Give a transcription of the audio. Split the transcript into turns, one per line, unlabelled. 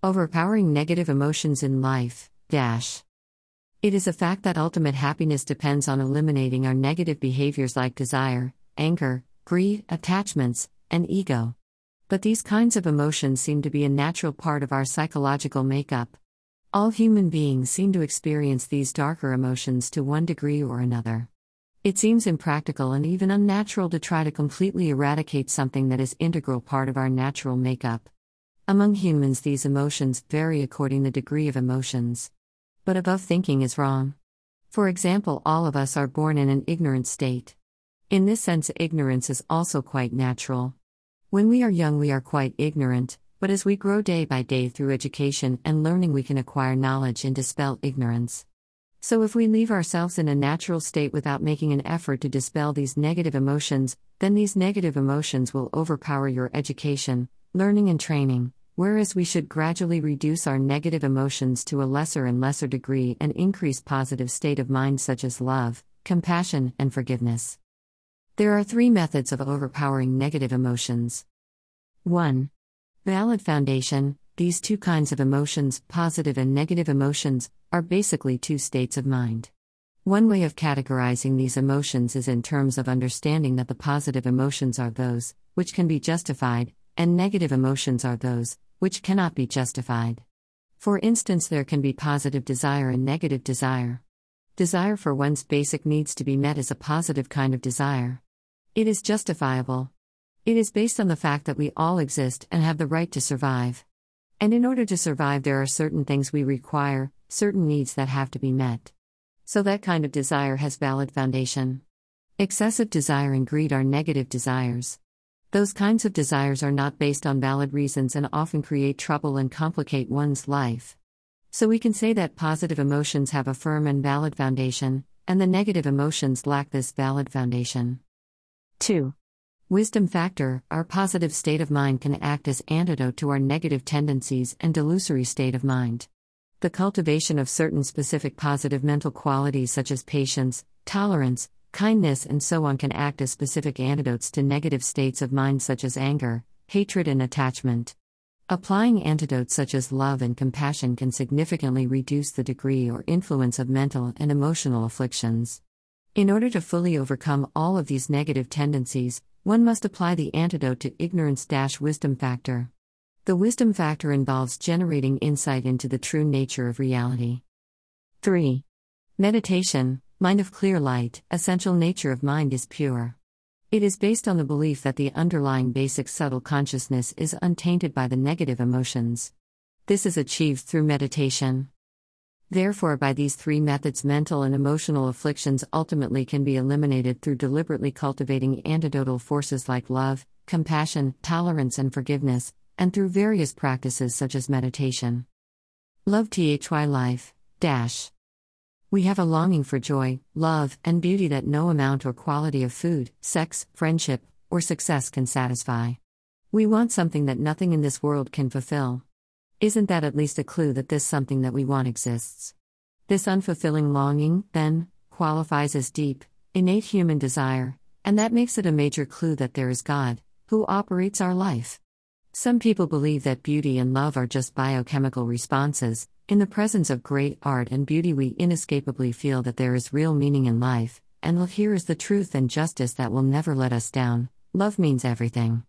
Overpowering negative emotions in life. Dash. It is a fact that ultimate happiness depends on eliminating our negative behaviors like desire, anger, greed, attachments, and ego. But these kinds of emotions seem to be a natural part of our psychological makeup. All human beings seem to experience these darker emotions to one degree or another. It seems impractical and even unnatural to try to completely eradicate something that is integral part of our natural makeup. Among humans, these emotions vary according to the degree of emotions. But above thinking is wrong. For example, all of us are born in an ignorant state. In this sense, ignorance is also quite natural. When we are young, we are quite ignorant, but as we grow day by day through education and learning, we can acquire knowledge and dispel ignorance. So, if we leave ourselves in a natural state without making an effort to dispel these negative emotions, then these negative emotions will overpower your education, learning, and training whereas we should gradually reduce our negative emotions to a lesser and lesser degree and increase positive state of mind such as love, compassion, and forgiveness. There are three methods of overpowering negative emotions. 1. Valid foundation. These two kinds of emotions, positive and negative emotions, are basically two states of mind. One way of categorizing these emotions is in terms of understanding that the positive emotions are those which can be justified, and negative emotions are those which cannot be justified. For instance, there can be positive desire and negative desire. Desire for one's basic needs to be met is a positive kind of desire. It is justifiable. It is based on the fact that we all exist and have the right to survive. And in order to survive, there are certain things we require, certain needs that have to be met. So that kind of desire has valid foundation. Excessive desire and greed are negative desires. Those kinds of desires are not based on valid reasons and often create trouble and complicate one's life. So we can say that positive emotions have a firm and valid foundation, and the negative emotions lack this valid foundation. 2. Wisdom factor Our positive state of mind can act as antidote to our negative tendencies and delusory state of mind. The cultivation of certain specific positive mental qualities such as patience, tolerance, kindness, and so on can act as specific antidotes to negative states of mind such as anger, hatred, and attachment. Applying antidotes such as love and compassion can significantly reduce the degree or influence of mental and emotional afflictions. In order to fully overcome all of these negative tendencies, one must apply the antidote to ignorance wisdom factor. The wisdom factor involves generating insight into the true nature of reality. 3. Meditation, Mind of clear light, essential nature of mind is pure. It is based on the belief that the underlying basic subtle consciousness is untainted by the negative emotions. This is achieved through meditation. Therefore, by these three methods, mental and emotional afflictions ultimately can be eliminated through deliberately cultivating antidotal forces like love, compassion, tolerance, and forgiveness, and through various practices such as meditation. Love THY Life Dash we have a longing for joy, love, and beauty that no amount or quality of food, sex, friendship, or success can satisfy. We want something that nothing in this world can fulfill. Isn't that at least a clue that this something that we want exists? This unfulfilling longing, then, qualifies as deep, innate human desire, and that makes it a major clue that there is God, who operates our life. Some people believe that beauty and love are just biochemical responses, in the presence of great art and beauty, we inescapably feel that there is real meaning in life, and here is the truth and justice that will never let us down love means everything.